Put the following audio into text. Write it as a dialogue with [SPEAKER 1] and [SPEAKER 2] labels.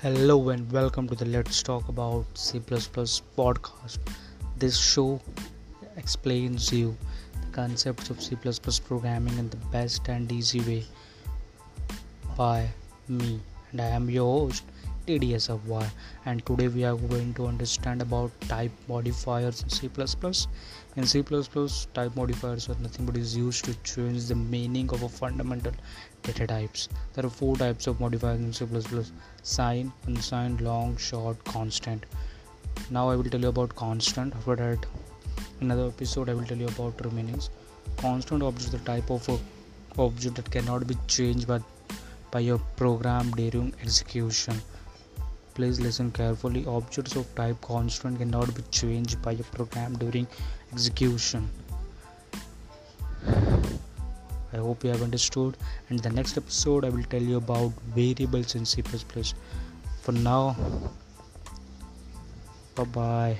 [SPEAKER 1] Hello and welcome to the Let's Talk About C podcast. This show explains you the concepts of C programming in the best and easy way by me, and I am your host TDSFY. And today we are going to understand about type modifiers in C++. In C++, type modifiers are nothing but is used to change the meaning of a fundamental data types. There are four types of modifiers in C++: signed, unsigned, long, short, constant. Now I will tell you about constant. After that, another episode I will tell you about remainings. Constant object the type of object that cannot be changed by by your program during execution. Please listen carefully. Objects of type constant cannot be changed by a program during execution. I hope you have understood. And the next episode, I will tell you about variables in C. For now, bye bye.